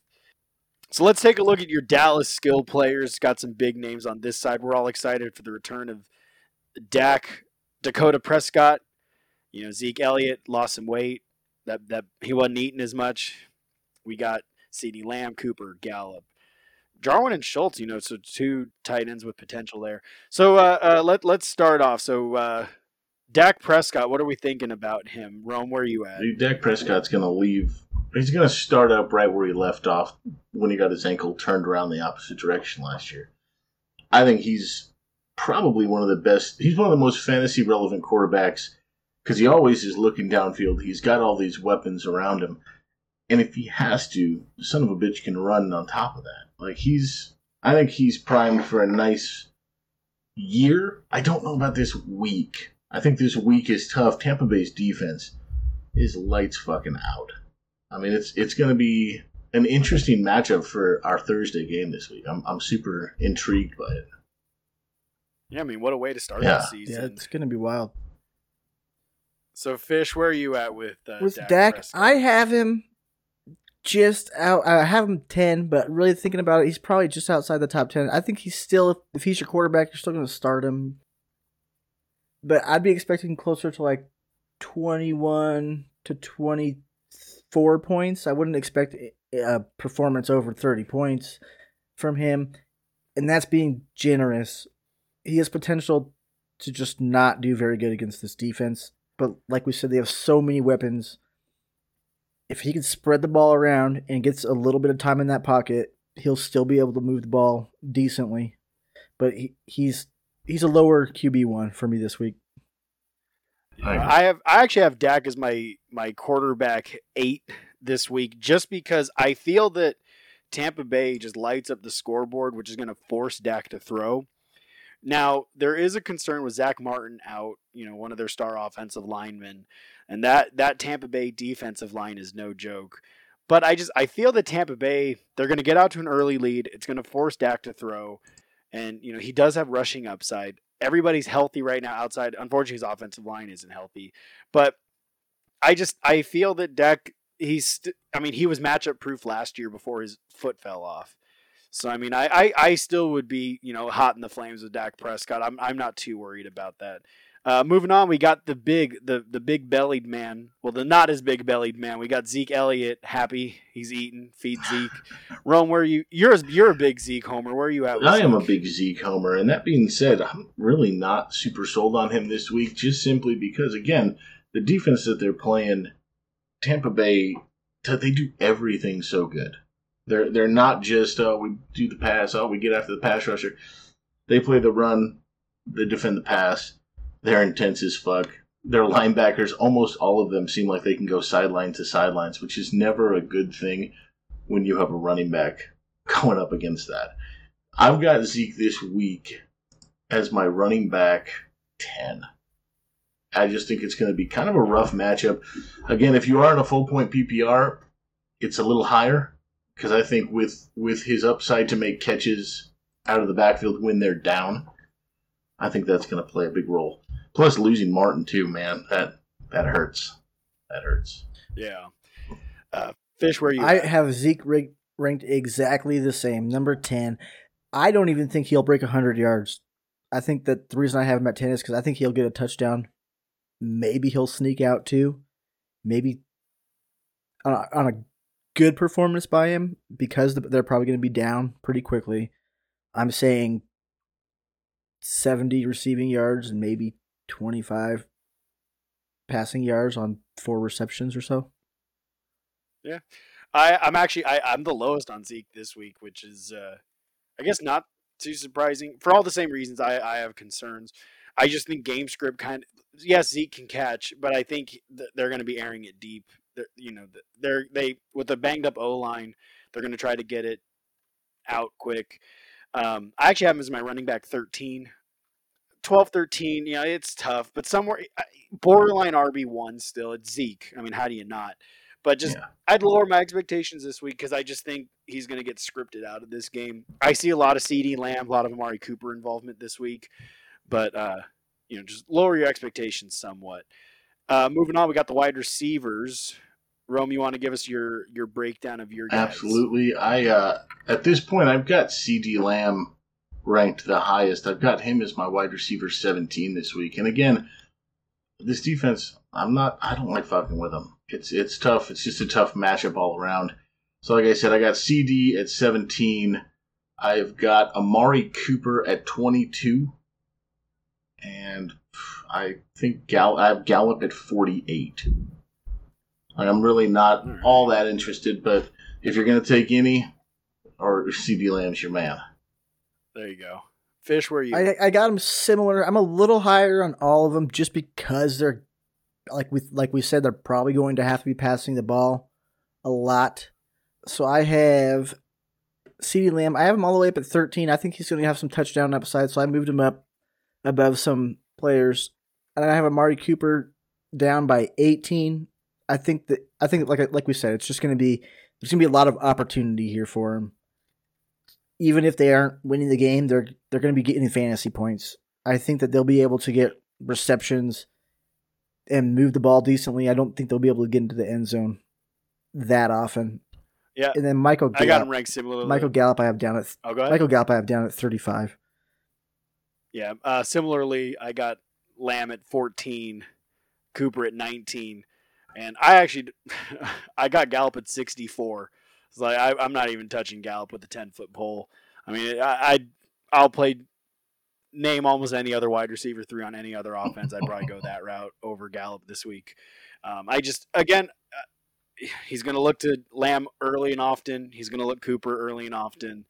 so let's take a look at your Dallas skill players. Got some big names on this side. We're all excited for the return of Dak, Dakota Prescott. You know, Zeke Elliott lost some weight. That that he wasn't eating as much. We got CeeDee Lamb, Cooper, Gallup, Jarwin, and Schultz. You know, so two tight ends with potential there. So uh, uh, let let's start off. So uh, Dak Prescott, what are we thinking about him? Rome, where are you at? Dude, Dak Prescott's going to leave. He's going to start up right where he left off when he got his ankle turned around the opposite direction last year. I think he's probably one of the best. He's one of the most fantasy relevant quarterbacks because he always is looking downfield. He's got all these weapons around him. And if he has to, the son of a bitch can run on top of that. Like he's, I think he's primed for a nice year. I don't know about this week. I think this week is tough. Tampa Bay's defense is lights fucking out. I mean, it's it's going to be an interesting matchup for our Thursday game this week. I'm I'm super intrigued by it. Yeah, I mean, what a way to start Yeah. the yeah, season. it's gonna be wild. So, Fish, where are you at with uh, With Dak? Dak, I have him just out. I have him ten, but really thinking about it, he's probably just outside the top ten. I think he's still, if, if he's your quarterback, you're still going to start him. But I'd be expecting closer to like twenty-one to twenty-four points. I wouldn't expect a performance over thirty points from him. and that's being generous. He has potential to just not do very good against this defense. But like we said, they have so many weapons. If he can spread the ball around and gets a little bit of time in that pocket, he'll still be able to move the ball decently. But he, he's he's a lower QB one for me this week. I. I have I actually have Dak as my my quarterback eight this week just because I feel that Tampa Bay just lights up the scoreboard, which is going to force Dak to throw. Now there is a concern with Zack Martin out, you know, one of their star offensive linemen, and that that Tampa Bay defensive line is no joke. But I just I feel that Tampa Bay they're going to get out to an early lead. It's going to force Dak to throw, and you know he does have rushing upside. Everybody's healthy right now outside. Unfortunately, his offensive line isn't healthy, but I just I feel that Dak he's st- I mean he was matchup proof last year before his foot fell off. So I mean I, I I still would be you know hot in the flames with Dak Prescott. I'm I'm not too worried about that. Uh, moving on, we got the big the the big bellied man. Well, the not as big bellied man. We got Zeke Elliott happy. He's eating. Feed Zeke. [SIGHS] Rome, where are you? You're a- you're a big Zeke homer. Where are you at? with I am a big Zeke homer, and that being said, I'm really not super sold on him this week, just simply because, again, the defense that they're playing, Tampa Bay, they do everything so good. They're they're not just oh we do the pass, oh we get after the pass rusher. They play the run, they defend the pass. They're intense as fuck. Their linebackers, almost all of them, seem like they can go sideline to sidelines, which is never a good thing when you have a running back [LAUGHS] going up against that. I've got Zeke this week as my running back 10. I just think it's going to be kind of a rough matchup. Again, if you are in a full point PPR, it's a little higher because I think with with his upside to make catches out of the backfield when they're down, I think that's going to play a big role. Plus losing Martin too, man, that that hurts. That hurts. Yeah. Uh, Fish, where are you? I at? have Zeke rig- ranked exactly the same, number 10. I don't even think he'll break 100 yards. I think that the reason I have him at 10 is because I think he'll get a touchdown. Maybe he'll sneak out too. Maybe on a, on a good performance by him because they're probably going to be down pretty quickly. I'm saying 70 receiving yards and maybe 25 passing yards on four receptions or so. Yeah. I, I'm actually I, I'm the lowest on Zeke this week, which is uh, I guess not too surprising for all the same reasons. I, I have concerns. I just think game script kind of yes Zeke can catch, but I think th- they're going to be airing it deep. They're, you know they're they with the banged up O line, they're going to try to get it out quick. Um, I actually have him as my running back 13. 12 13, yeah, it's tough, but somewhere borderline RB1 still. It's Zeke. I mean, how do you not? But just Yeah. I'd lower my expectations this week because I just think he's going to get scripted out of this game. I see a lot of CeeDee Lamb, a lot of Amari Cooper involvement this week, but uh, you know, just lower your expectations somewhat. Uh, moving on, we got the wide receivers. Rome, you want to give us your your breakdown of your guys? Absolutely. I uh, at this point I've got CeeDee Lamb ranked the highest. I've got him as my wide receiver 17 this week. And again, this defense, I'm not I don't like fucking with them. It's it's tough. It's just a tough matchup all around. So like I said, I got CeeDee at 17. I've got Amari Cooper at 22. And I think Gal I have Gallup at 48. Like, I'm really not all that interested, but if you're going to take any, or CeeDee Lamb's your man. There you go. Fish, where you? I I got them similar. I'm a little higher on all of them just because they're like we like we said they're probably going to have to be passing the ball a lot. So I have CeeDee Lamb. I have him all the way up at 13. I think he's going to have some touchdown upside, so I moved him up above some players. And I have Amari Cooper down by 18. I think that I think like like we said, it's just going to be there's going to be a lot of opportunity here for him even if they aren't winning the game, they're they're going to be getting fantasy points. I think that they'll be able to get receptions and move the ball decently. I don't think they'll be able to get into the end zone that often. Yeah. And then Michael Gallup, I got him ranked similarly. Michael Gallup I have down at oh. Michael Gallup I have down at 35. Yeah. Uh, similarly, I got Lamb at 14, Cooper at 19, and I actually [LAUGHS] I got Gallup at 64. It's like I, I'm not even touching Gallup with a 10 foot pole. I mean, I, I I'll play name almost any other wide receiver three on any other offense. I'd probably go that route over Gallup this week. Um, I just again, uh, he's going to look to Lamb early and often. He's going to look Cooper early and often.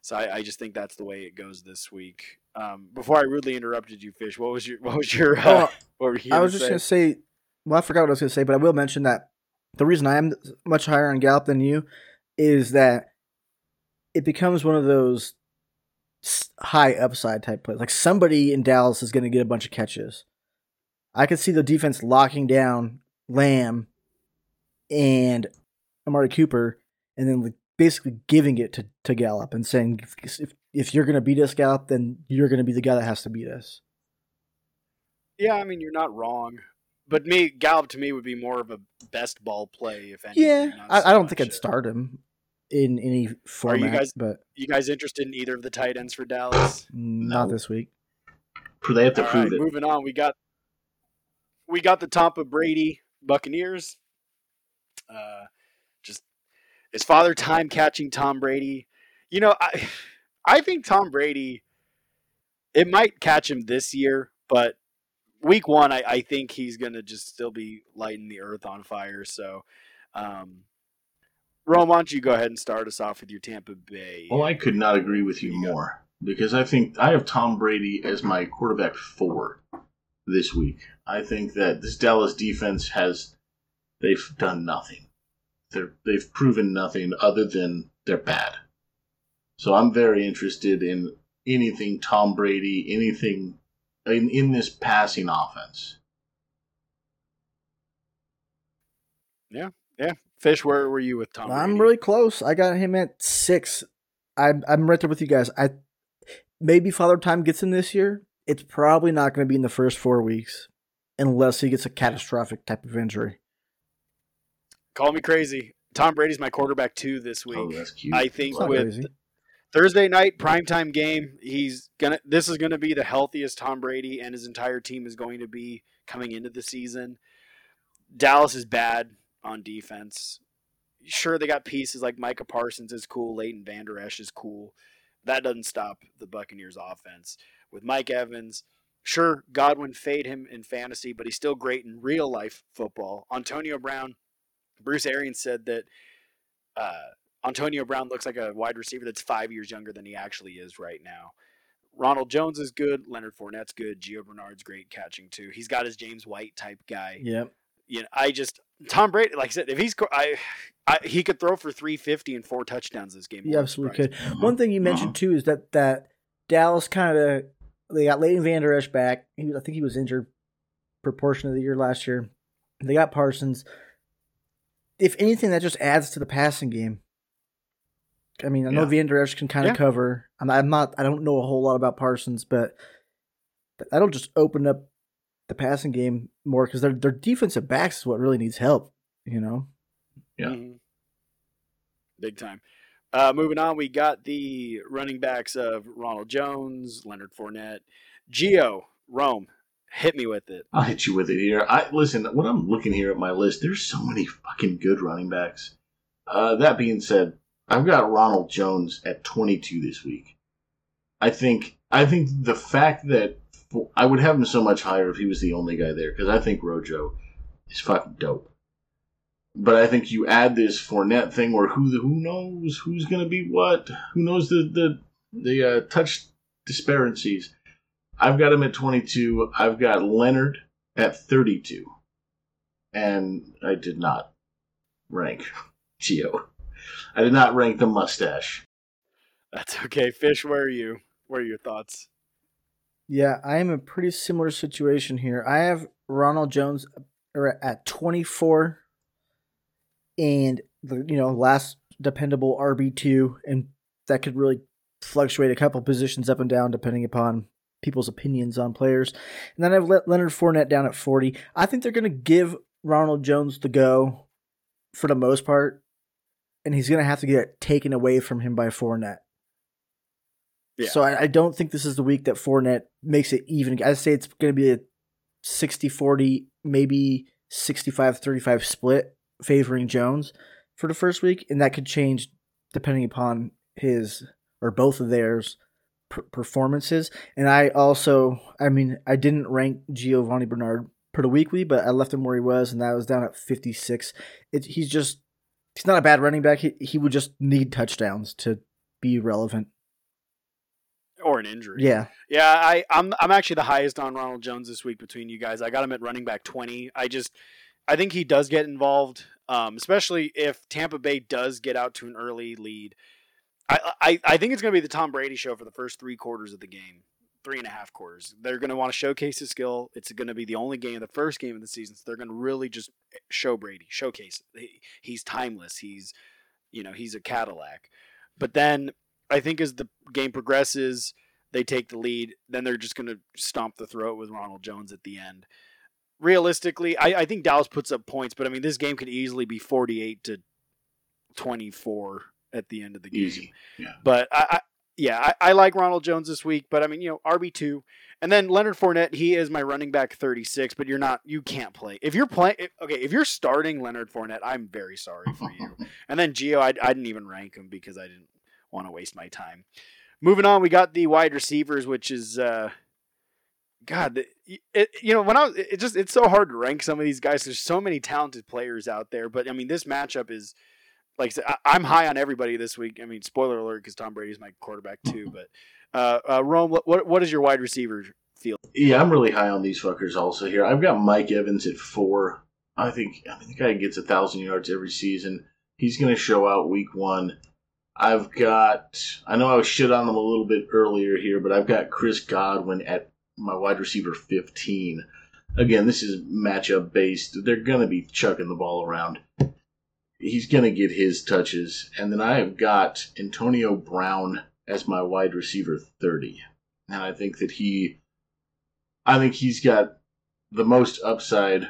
So I, I, just think that's the way it goes this week. Um, before I rudely interrupted you, Fish, what was your what was your uh, Well, were you I was just going to say, well, I forgot what I was going to say, but I will mention that the reason I am much higher on Gallup than you is that it becomes one of those high upside type plays. Like somebody in Dallas is going to get a bunch of catches. I could see the defense locking down Lamb and Amari Cooper, and then basically giving it to, to Gallup and saying, if, if you're going to beat us, Gallup, then you're going to be the guy that has to beat us. Yeah, I mean you're not wrong, but me Gallup to me would be more of a best ball play if anything. Yeah, I, I don't think I'd start him in any format, guys- but You guys interested in either of the tight ends for Dallas? not No. this week. They have to All prove right, it. moving on. We got we got the Tampa Brady Buccaneers. Uh, just is father time catching Tom Brady. You know, I I think Tom Brady. It might catch him this year, but week one, I, I think he's gonna just still be lighting the earth on fire. So, um, Rome, why don't you go ahead and start us off with your Tampa Bay? Well, I could not agree with you more because I think I have Tom Brady as my quarterback four this week. I think that this Dallas defense has they've done nothing. They're they've proven nothing other than they're bad. So I'm very interested in anything Tom Brady, anything in, in this passing offense. Fish, where were you with Tom? I'm Brady? really close. I got him at six. I'm I'm right there with you guys. I maybe Father Time gets him this year. It's probably not going to be in the first four weeks, unless he gets a catastrophic type of injury. Call me crazy. Tom Brady's my quarterback two this oh, week. Oh, that's cute. I think It's with crazy. Thursday night primetime game, he's gonna. This is gonna be the healthiest Tom Brady and his entire team is going to be coming into the season. Dallas is bad on defense. Sure, they got pieces like Micah Parsons is cool, Leighton Vander Esch is cool. That doesn't stop the Buccaneers' offense with Mike Evans. Sure, Godwin fade him in fantasy, but he's still great in real life football. Antonio Brown, Bruce Arians said that uh, Antonio Brown looks like a wide receiver that's five years younger than he actually is right now. Ronald Jones is good. Leonard Fournette's good. Gio Bernard's great catching too. He's got his James White type guy. Yep. You know, I just Tom Brady, like I said, if he's I, I he could throw for three fifty and four touchdowns this game. He absolutely could. One thing you mentioned uh-huh. too is that that Dallas kind of they got Leighton Vander Esch back. He I think he was injured proportion of the year last year. They got Parsons. If anything, that just adds to the passing game. I mean, I know Yeah. Vander Esch can kind of Yeah. cover. I'm, I'm not. I don't know a whole lot about Parsons, but that'll just open up the passing game more because their their defensive backs is what really needs help. You know. Yeah. Mhm. Big time. Uh, moving on, we got the running backs of Ronald Jones, Leonard Fournette, Gio, Rome. Hit me with it. I'll hit you with it here. I listen. When I'm looking here at my list, there's so many fucking good running backs. Uh, that being said, I've got Ronald Jones at 22 this week. I think. I think the fact that I would have him so much higher if he was the only guy there because I think Rojo is fucking dope. But I think you add this Fournette thing where who who knows who's gonna be what? Who knows the the the uh, touch disparities? I've got him at 22. I've got Leonard at 32. And I did not rank Gio. I did not rank the mustache. That's okay. Fish, where are you? What are your thoughts? Yeah, I am in a pretty similar situation here. I have Ronald Jones er, at 24 and the you know last dependable RB2 and that could really fluctuate a couple positions up and down depending upon people's opinions on players. And then I've let Leonard Fournette down at 40. I think they're going to give Ronald Jones the go for the most part and he's going to have to get taken away from him by Fournette. Yeah. So I, I don't think this is the week that Fournette makes it even. I say it's going to be a 60-40, maybe 65-35 split favoring Jones for the first week, and that could change depending upon his or both of theirs per- performances. And I also, I mean, I didn't rank Giovanni Bernard per weekly, but I left him where he was, and that was down at 56. It, he's just, he's not a bad running back. He, he would just need touchdowns to be relevant. Or an injury. Yeah. Yeah, I, I'm I'm actually the highest on Ronald Jones this week between you guys. I got him at running back twenty. I just I think he does get involved, um, especially if Tampa Bay does get out to an early lead. I I, I think it's going to be the Tom Brady show for the first three quarters of the game, three and a half quarters. They're going to want to showcase his skill. It's going to be the only game, the first game of the season. So they're going to really just show Brady, showcase. He, he's timeless. He's you know he's a Cadillac. But then I think as the game progresses, they take the lead. Then they're just going to stomp the throat with Ronald Jones at the end. Realistically, I, I think Dallas puts up points, but I mean this game could easily be forty-eight to twenty-four at the end of the game. Easy. Yeah. But I, I yeah, I, I like Ronald Jones this week. But I mean, you know, RB two, and then Leonard Fournette. He is my running back thirty-six. But you're not. You can't play if you're playing. Okay, if you're starting Leonard Fournette, I'm very sorry for you. [LAUGHS] and then Gio, I, I didn't even rank him because I didn't want to waste my time. Moving on, we got the wide receivers, which is uh, God, it, you know when I was, it just it's so hard to rank some of these guys. There's so many talented players out there, but I mean this matchup is like I said, I, am high on everybody this week. I mean, spoiler alert because Tom Brady's my quarterback [LAUGHS] too. But uh, uh, Rome, what what is your wide receiver feel? Yeah, I'm really high on these fuckers also here. I've got Mike Evans at four. I think I mean the guy gets a thousand yards every season. He's going to show out week one. I've got, I know I was shit on them a little bit earlier here, but I've got Chris Godwin at my wide receiver 15. Again, this is matchup based. They're going to be chucking the ball around. He's going to get his touches. And then I have got Antonio Brown as my wide receiver 30. And I think that he, I think he's got the most upside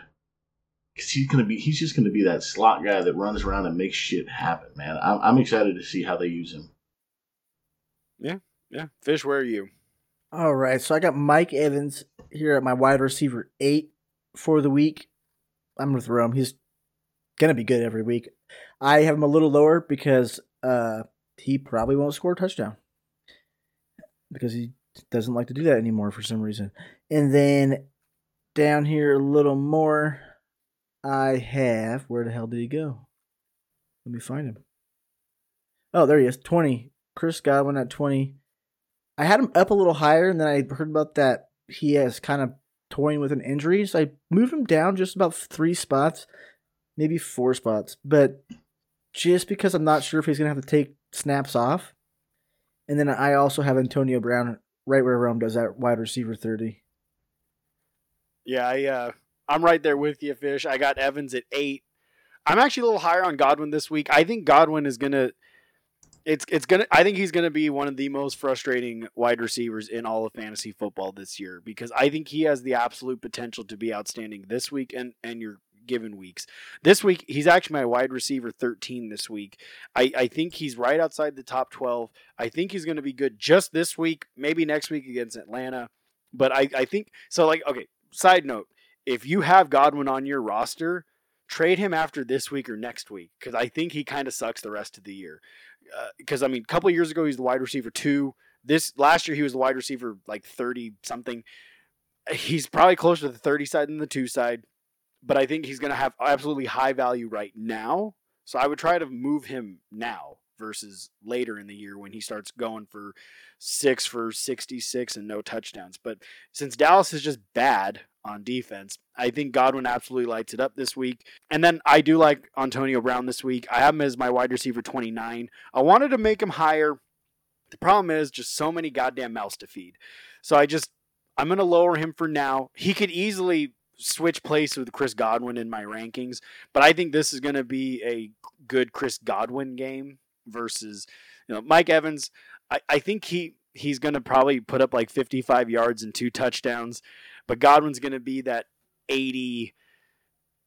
because he's gonna be he's just gonna be that slot guy that runs around and makes shit happen, man. I'm, I'm excited to see how they use him. Yeah, yeah. Fish, where are you? All right, so I got Mike Evans here at my wide receiver eight for the week. I'm gonna throw him. He's gonna be good every week. I have him a little lower because uh, he probably won't score a touchdown because he doesn't like to do that anymore for some reason. And then down here a little more, I have. Where the hell did he go? Let me find him. Oh, there he is. 20. Chris Godwin at 20. I had him up a little higher, and then I heard about that he has kind of toying with an injury. So I moved him down just about three spots, maybe four spots. But just because I'm not sure if he's going to have to take snaps off. And then I also have Antonio Brown right where Rome does that wide receiver 30. Yeah, I uh, I'm right there with you, Fish. I got Evans at eight. I'm actually a little higher on Godwin this week. I think Godwin is gonna. It's it's gonna. I think he's gonna be one of the most frustrating wide receivers in all of fantasy football this year because I think he has the absolute potential to be outstanding this week and and your given weeks. This week he's actually my wide receiver 13 this week. I I think he's right outside the top 12. I think he's gonna be good just this week, maybe next week against Atlanta. But I I think so. Like okay. Side note: if you have Godwin on your roster, trade him after this week or next week because I think he kind of sucks the rest of the year. Because uh, I mean, a couple years ago he's the wide receiver two. This last year he was the wide receiver like thirty something. He's probably closer to the thirty side than the two side, but I think he's going to have absolutely high value right now. So I would try to move him now versus later in the year when he starts going for six for 66 and no touchdowns. But since Dallas is just bad on defense, I think Godwin absolutely lights it up this week. And then I do like Antonio Brown this week. I have him as my wide receiver 29. I wanted to make him higher. The problem is just so many goddamn mouths to feed. So I just, I'm going to lower him for now. He could easily switch place with Chris Godwin in my rankings, but I think this is going to be a good Chris Godwin game versus you know Mike Evans. I, I think he he's going to probably put up like 55 yards and two touchdowns, but Godwin's going to be that 80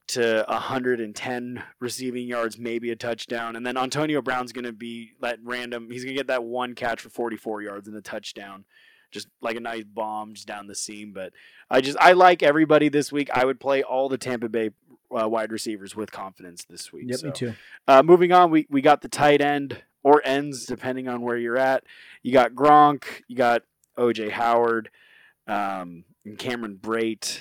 to 110 receiving yards, maybe a touchdown, and then Antonio Brown's going to be that random. He's going to get that one catch for 44 yards and a touchdown. Just like a nice bomb just down the seam, but I just I like everybody this week. I would play all the Tampa Bay uh, wide receivers with confidence this week. Yep, so, me too. Uh, moving on, we, we got the tight end or ends, depending on where you're at. You got Gronk, you got OJ Howard, um, and Cameron Brate.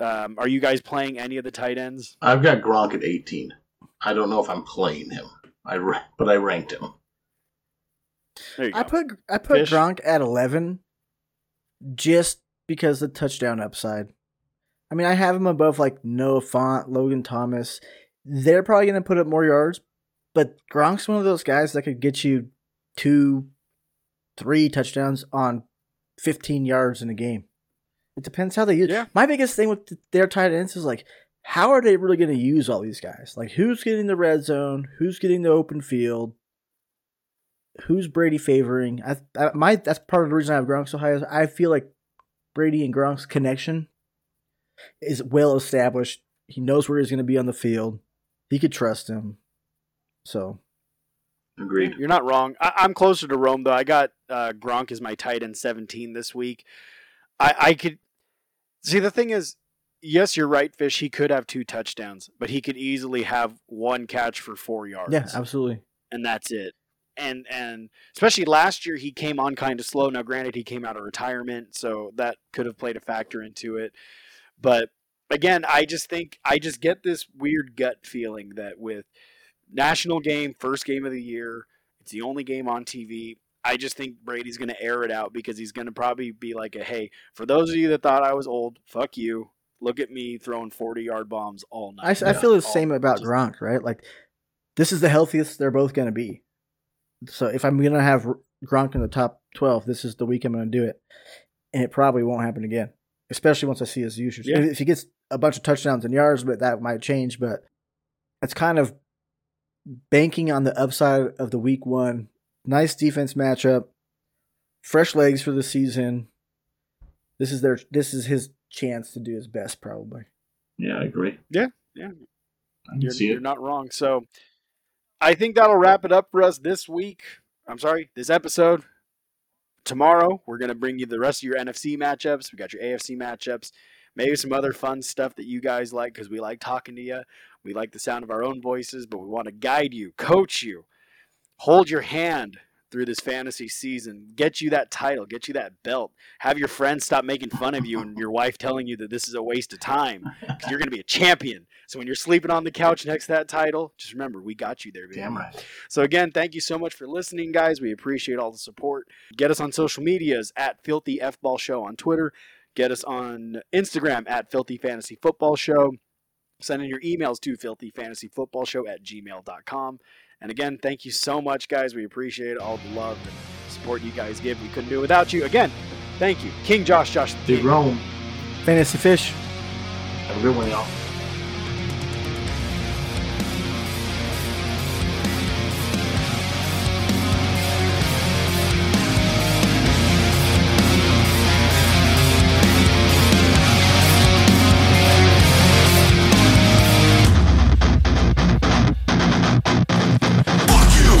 Um, are you guys playing any of the tight ends? I've got Gronk at 18. I don't know if I'm playing him. I ra- but I ranked him. There you go. I put I put Fish? Gronk at eleven, just because the touchdown upside. I mean, I have him above like Noah Fant, Logan Thomas. They're probably going to put up more yards, but Gronk's one of those guys that could get you two, three touchdowns on fifteen yards in a game. It depends how they use. Yeah. My biggest thing with their tight ends is like, how are they really going to use all these guys? Like, who's getting the red zone? Who's getting the open field? who's Brady favoring? I, I my that's part of the reason I have Gronk so high. Is I feel like Brady and Gronk's connection is well established. He knows where he's going to be on the field. He could trust him. So Agreed. You're not wrong. I, I'm closer to Rome though. I got uh, Gronk as my tight end 17 this week. I, I could see the thing is, yes, you're right, Fish. He could have two touchdowns, but he could easily have one catch for four yards. yeah, absolutely. and that's it. And and especially last year, he came on kind of slow. Now, granted, he came out of retirement, so that could have played a factor into it. But again, I just think I just get this weird gut feeling that with national game, first game of the year, it's the only game on TV. I just think Brady's going to air it out because he's going to probably be like, a, "Hey, for those of you that thought I was old, fuck you. Look at me throwing forty yard bombs all I, night." I feel the same about just- Gronk, right? Like this is the healthiest they're both going to be. So if I'm going to have Gronk in the top 12, this is the week I'm going to do it. And it probably won't happen again, especially once I see his usage. Yeah. If he gets a bunch of touchdowns and yards, but that might change. But it's kind of banking on the upside of the week one. Nice defense matchup, fresh legs for the season. This is their this is his chance to do his best, probably. Yeah, I agree. Yeah, yeah. You're, see you're not wrong. So I think that'll wrap it up for us this week. I'm sorry, this episode. Tomorrow, we're going to bring you the rest of your NFC matchups. We got your AFC matchups, maybe some other fun stuff that you guys like because we like talking to you. We like the sound of our own voices, but we want to guide you, coach you, hold your hand through this fantasy season, get you that title, get you that belt, have your friends stop making fun of you and your wife telling you that this is a waste of time because you're going to be a champion. So when you're sleeping on the couch next to that title, just remember we got you there, baby. Damn right. So again, thank you so much for listening, guys. We appreciate all the support. Get us on social medias at Filthy F Ball Show on Twitter. Get us on Instagram at Filthy Fantasy Football Show. Send in your emails to filthyfantasyfootballshow at gmail.com. And again, thank you so much, guys. We appreciate all the love and support you guys give. We couldn't do it without you. Again, thank you. King Josh, Josh. the King. Rome. Fantasy Fish. Have a good one, y'all.